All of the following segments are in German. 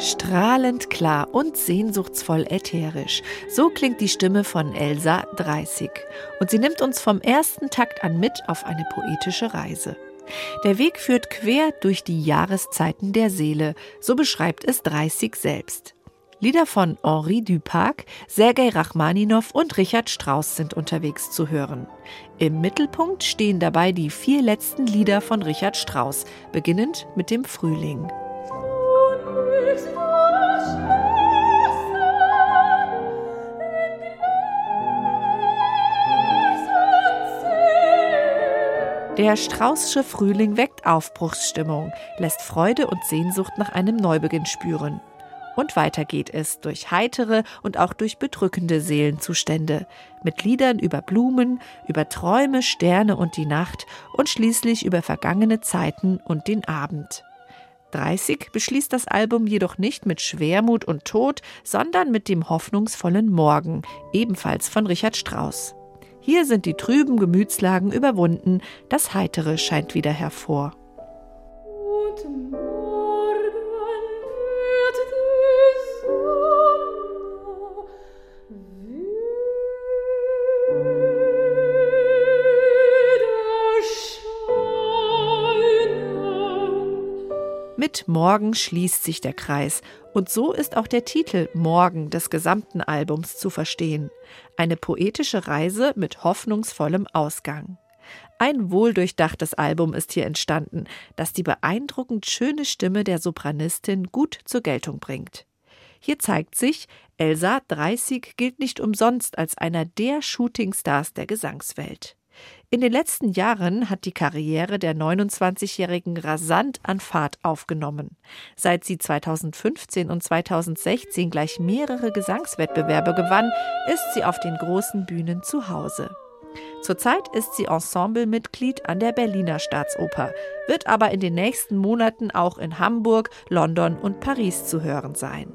Strahlend klar und sehnsuchtsvoll ätherisch. So klingt die Stimme von Elsa 30. Und sie nimmt uns vom ersten Takt an mit auf eine poetische Reise. Der Weg führt quer durch die Jahreszeiten der Seele, so beschreibt es 30 selbst. Lieder von Henri Dupac, Sergei Rachmaninow und Richard Strauss sind unterwegs zu hören. Im Mittelpunkt stehen dabei die vier letzten Lieder von Richard Strauss, beginnend mit dem Frühling. Der Straußsche Frühling weckt Aufbruchsstimmung, lässt Freude und Sehnsucht nach einem Neubeginn spüren. Und weiter geht es durch heitere und auch durch bedrückende Seelenzustände, mit Liedern über Blumen, über Träume, Sterne und die Nacht und schließlich über vergangene Zeiten und den Abend. 30 beschließt das Album jedoch nicht mit Schwermut und Tod, sondern mit dem hoffnungsvollen Morgen, ebenfalls von Richard Strauss. Hier sind die trüben Gemütslagen überwunden, das Heitere scheint wieder hervor. Mit Morgen schließt sich der Kreis. Und so ist auch der Titel Morgen des gesamten Albums zu verstehen. Eine poetische Reise mit hoffnungsvollem Ausgang. Ein wohldurchdachtes Album ist hier entstanden, das die beeindruckend schöne Stimme der Sopranistin gut zur Geltung bringt. Hier zeigt sich, Elsa 30 gilt nicht umsonst als einer der Shootingstars der Gesangswelt. In den letzten Jahren hat die Karriere der 29-Jährigen rasant an Fahrt aufgenommen. Seit sie 2015 und 2016 gleich mehrere Gesangswettbewerbe gewann, ist sie auf den großen Bühnen zu Hause. Zurzeit ist sie Ensemblemitglied an der Berliner Staatsoper, wird aber in den nächsten Monaten auch in Hamburg, London und Paris zu hören sein.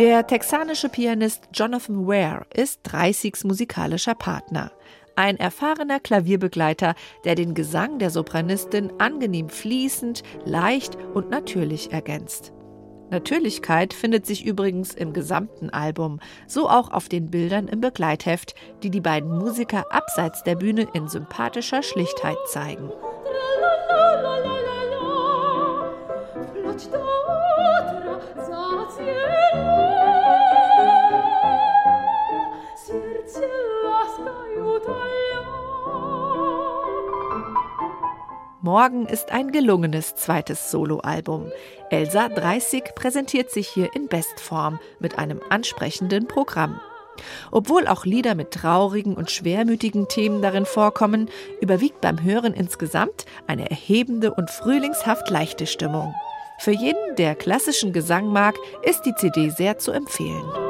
Der texanische Pianist Jonathan Ware ist 30s musikalischer Partner. Ein erfahrener Klavierbegleiter, der den Gesang der Sopranistin angenehm fließend, leicht und natürlich ergänzt. Natürlichkeit findet sich übrigens im gesamten Album, so auch auf den Bildern im Begleitheft, die die beiden Musiker abseits der Bühne in sympathischer Schlichtheit zeigen. Morgen ist ein gelungenes zweites Soloalbum. Elsa 30 präsentiert sich hier in Bestform mit einem ansprechenden Programm. Obwohl auch Lieder mit traurigen und schwermütigen Themen darin vorkommen, überwiegt beim Hören insgesamt eine erhebende und frühlingshaft leichte Stimmung. Für jeden, der klassischen Gesang mag, ist die CD sehr zu empfehlen.